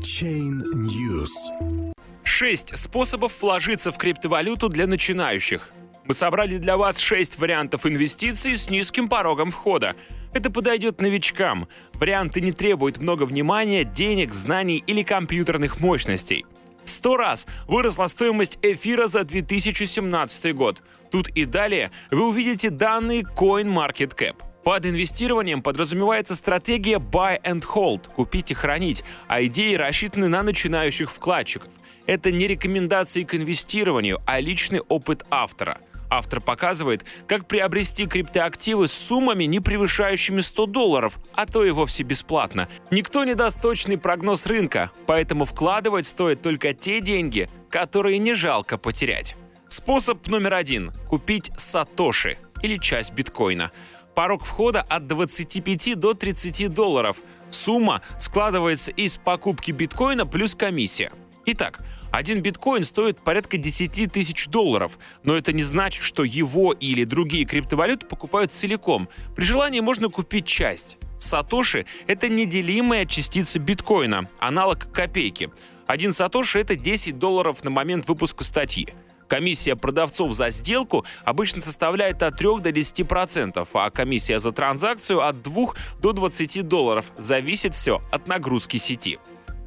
Chain News. Шесть способов вложиться в криптовалюту для начинающих. Мы собрали для вас шесть вариантов инвестиций с низким порогом входа. Это подойдет новичкам. Варианты не требуют много внимания, денег, знаний или компьютерных мощностей. 100 раз выросла стоимость эфира за 2017 год. Тут и далее вы увидите данные CoinMarketCap. Под инвестированием подразумевается стратегия buy and hold – купить и хранить, а идеи рассчитаны на начинающих вкладчиков. Это не рекомендации к инвестированию, а личный опыт автора – Автор показывает, как приобрести криптоактивы с суммами, не превышающими 100 долларов, а то и вовсе бесплатно. Никто не даст точный прогноз рынка, поэтому вкладывать стоит только те деньги, которые не жалко потерять. Способ номер один – купить сатоши или часть биткоина. Порог входа от 25 до 30 долларов. Сумма складывается из покупки биткоина плюс комиссия. Итак, один биткоин стоит порядка 10 тысяч долларов, но это не значит, что его или другие криптовалюты покупают целиком. При желании можно купить часть. Сатоши — это неделимая частица биткоина, аналог копейки. Один сатоши — это 10 долларов на момент выпуска статьи. Комиссия продавцов за сделку обычно составляет от 3 до 10%, а комиссия за транзакцию от 2 до 20 долларов. Зависит все от нагрузки сети.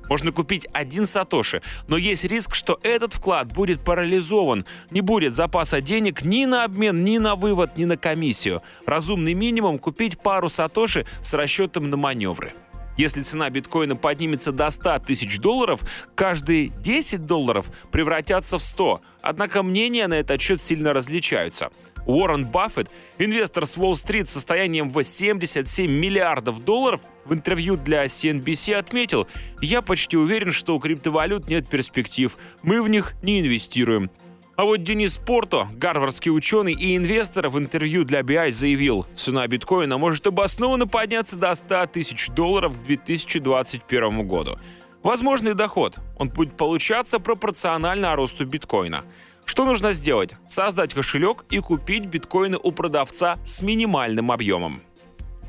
Можно купить один сатоши, но есть риск, что этот вклад будет парализован. Не будет запаса денег ни на обмен, ни на вывод, ни на комиссию. Разумный минимум купить пару сатоши с расчетом на маневры. Если цена биткоина поднимется до 100 тысяч долларов, каждые 10 долларов превратятся в 100. Однако мнения на этот счет сильно различаются. Уоррен Баффет, инвестор с Уолл-стрит с состоянием в 77 миллиардов долларов, в интервью для CNBC отметил, «Я почти уверен, что у криптовалют нет перспектив. Мы в них не инвестируем. А вот Денис Порто, гарвардский ученый и инвестор, в интервью для BI заявил, цена биткоина может обоснованно подняться до 100 тысяч долларов к 2021 году. Возможный доход. Он будет получаться пропорционально росту биткоина. Что нужно сделать? Создать кошелек и купить биткоины у продавца с минимальным объемом.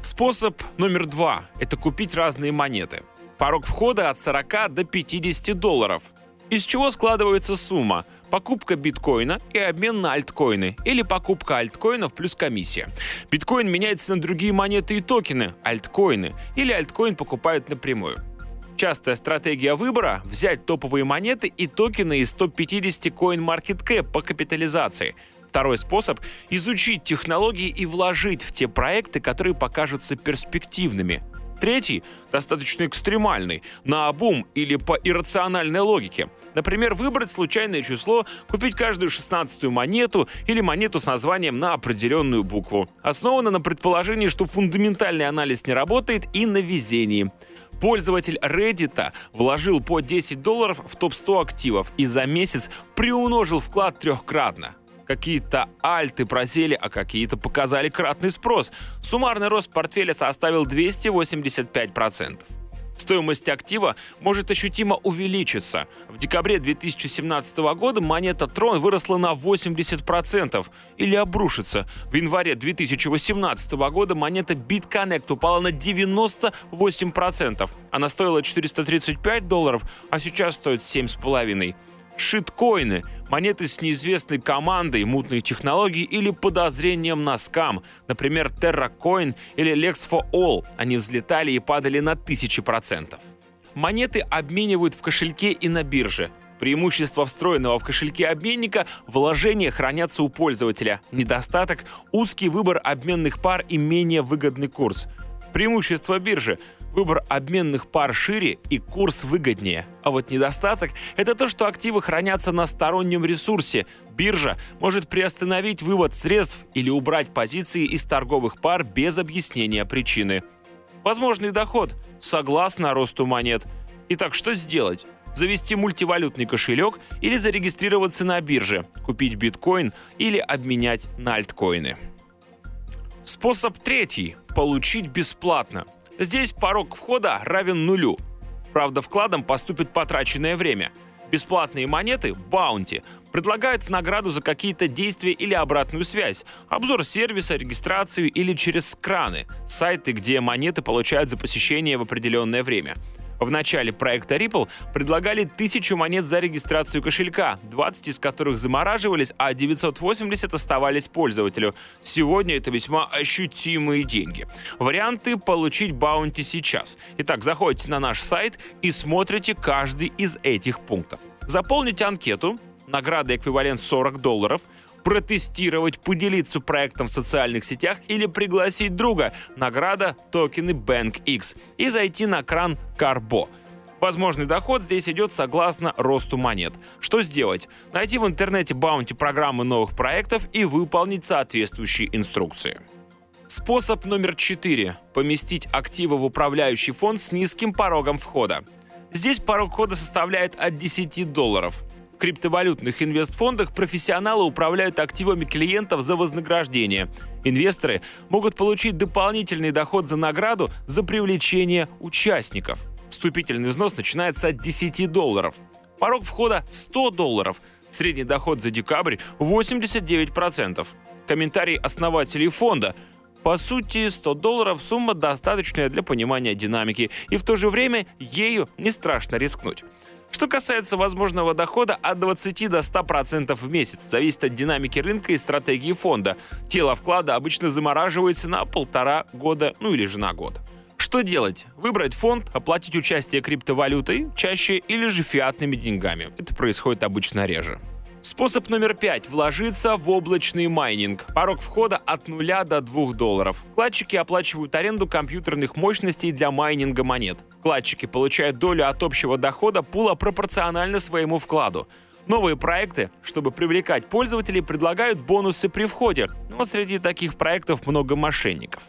Способ номер два – это купить разные монеты. Порог входа от 40 до 50 долларов. Из чего складывается сумма? Покупка биткоина и обмен на альткоины, или покупка альткоинов плюс комиссия. Биткоин меняется на другие монеты и токены, альткоины, или альткоин покупают напрямую. Частая стратегия выбора – взять топовые монеты и токены из 150 CoinMarketCap по капитализации. Второй способ – изучить технологии и вложить в те проекты, которые покажутся перспективными. Третий – достаточно экстремальный, на обум или по иррациональной логике – Например, выбрать случайное число, купить каждую шестнадцатую монету или монету с названием на определенную букву. Основано на предположении, что фундаментальный анализ не работает и на везении. Пользователь Reddit вложил по 10 долларов в топ-100 активов и за месяц приумножил вклад трехкратно. Какие-то альты просели, а какие-то показали кратный спрос. Суммарный рост портфеля составил 285%. Стоимость актива может ощутимо увеличиться. В декабре 2017 года монета Tron выросла на 80% или обрушится. В январе 2018 года монета BitConnect упала на 98%. Она стоила 435 долларов, а сейчас стоит 7,5 шиткоины, монеты с неизвестной командой, мутной технологией или подозрением на скам, например, TerraCoin или Lex for All. Они взлетали и падали на тысячи процентов. Монеты обменивают в кошельке и на бирже. Преимущество встроенного в кошельке обменника – вложения хранятся у пользователя. Недостаток – узкий выбор обменных пар и менее выгодный курс. Преимущество биржи Выбор обменных пар шире и курс выгоднее. А вот недостаток – это то, что активы хранятся на стороннем ресурсе. Биржа может приостановить вывод средств или убрать позиции из торговых пар без объяснения причины. Возможный доход – согласно росту монет. Итак, что сделать? завести мультивалютный кошелек или зарегистрироваться на бирже, купить биткоин или обменять на альткоины. Способ третий – получить бесплатно. Здесь порог входа равен нулю. Правда, вкладом поступит потраченное время. Бесплатные монеты, баунти, предлагают в награду за какие-то действия или обратную связь, обзор сервиса, регистрацию или через краны, сайты, где монеты получают за посещение в определенное время. В начале проекта Ripple предлагали тысячу монет за регистрацию кошелька, 20 из которых замораживались, а 980 оставались пользователю. Сегодня это весьма ощутимые деньги. Варианты получить баунти сейчас. Итак, заходите на наш сайт и смотрите каждый из этих пунктов. Заполните анкету, награда эквивалент 40 долларов – протестировать, поделиться проектом в социальных сетях или пригласить друга. Награда токены BankX и зайти на кран Carbo. Возможный доход здесь идет согласно росту монет. Что сделать? Найти в интернете баунти программы новых проектов и выполнить соответствующие инструкции. Способ номер 4. Поместить активы в управляющий фонд с низким порогом входа. Здесь порог входа составляет от 10 долларов. В криптовалютных инвестфондах профессионалы управляют активами клиентов за вознаграждение. Инвесторы могут получить дополнительный доход за награду за привлечение участников. Вступительный взнос начинается от 10 долларов. Порог входа 100 долларов. Средний доход за декабрь 89%. Комментарий основателей фонда. По сути, 100 долларов – сумма достаточная для понимания динамики, и в то же время ею не страшно рискнуть. Что касается возможного дохода от 20 до 100% в месяц, зависит от динамики рынка и стратегии фонда. Тело вклада обычно замораживается на полтора года, ну или же на год. Что делать? Выбрать фонд, оплатить участие криптовалютой чаще или же фиатными деньгами. Это происходит обычно реже. Способ номер пять – вложиться в облачный майнинг. Порог входа от 0 до 2 долларов. Вкладчики оплачивают аренду компьютерных мощностей для майнинга монет. Вкладчики получают долю от общего дохода пула пропорционально своему вкладу. Новые проекты, чтобы привлекать пользователей, предлагают бонусы при входе, но среди таких проектов много мошенников.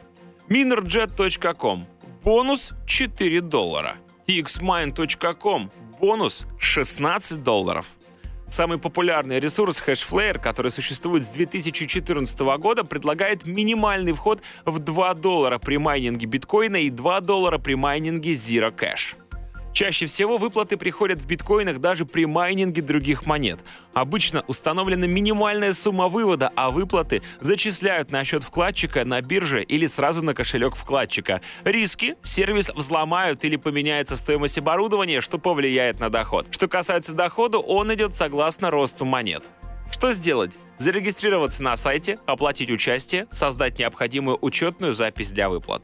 Minerjet.com. Бонус 4 доллара. xmine.com. Бонус 16 долларов. Самый популярный ресурс Hashflare, который существует с 2014 года, предлагает минимальный вход в 2 доллара при майнинге биткоина и 2 доллара при майнинге Zero Cash. Чаще всего выплаты приходят в биткоинах даже при майнинге других монет. Обычно установлена минимальная сумма вывода, а выплаты зачисляют на счет вкладчика на бирже или сразу на кошелек вкладчика. Риски – сервис взломают или поменяется стоимость оборудования, что повлияет на доход. Что касается дохода, он идет согласно росту монет. Что сделать? Зарегистрироваться на сайте, оплатить участие, создать необходимую учетную запись для выплат.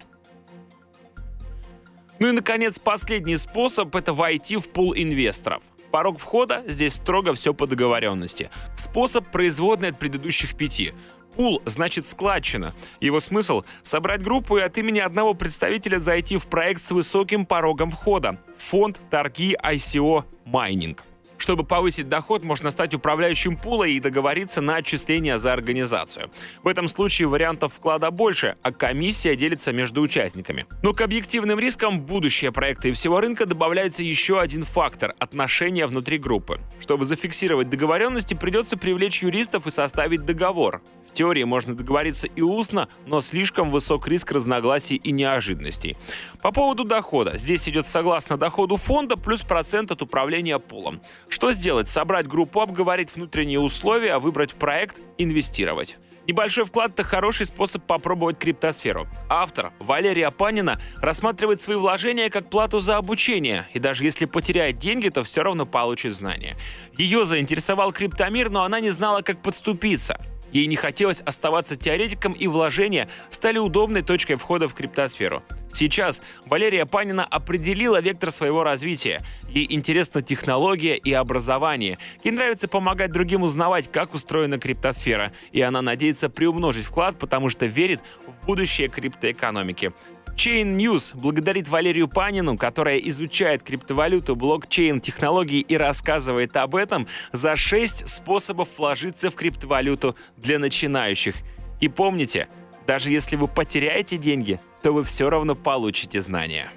Ну и, наконец, последний способ – это войти в пул инвесторов. Порог входа здесь строго все по договоренности. Способ производный от предыдущих пяти. Пул значит складчина. Его смысл — собрать группу и от имени одного представителя зайти в проект с высоким порогом входа. Фонд торги ICO майнинг. Чтобы повысить доход, можно стать управляющим пула и договориться на отчисления за организацию. В этом случае вариантов вклада больше, а комиссия делится между участниками. Но к объективным рискам будущее проекта и всего рынка добавляется еще один фактор – отношения внутри группы. Чтобы зафиксировать договоренности, придется привлечь юристов и составить договор. В теории можно договориться и устно, но слишком высок риск разногласий и неожиданностей. По поводу дохода. Здесь идет согласно доходу фонда плюс процент от управления пулом. Что сделать? Собрать группу, обговорить внутренние условия, выбрать проект, инвестировать. Небольшой вклад – это хороший способ попробовать криптосферу. Автор Валерия Панина рассматривает свои вложения как плату за обучение, и даже если потеряет деньги, то все равно получит знания. Ее заинтересовал криптомир, но она не знала, как подступиться. Ей не хотелось оставаться теоретиком, и вложения стали удобной точкой входа в криптосферу. Сейчас Валерия Панина определила вектор своего развития. Ей интересна технология и образование. Ей нравится помогать другим узнавать, как устроена криптосфера. И она надеется приумножить вклад, потому что верит в будущее криптоэкономики. Chain News благодарит Валерию Панину, которая изучает криптовалюту, блокчейн, технологии и рассказывает об этом за 6 способов вложиться в криптовалюту для начинающих. И помните, даже если вы потеряете деньги, то вы все равно получите знания.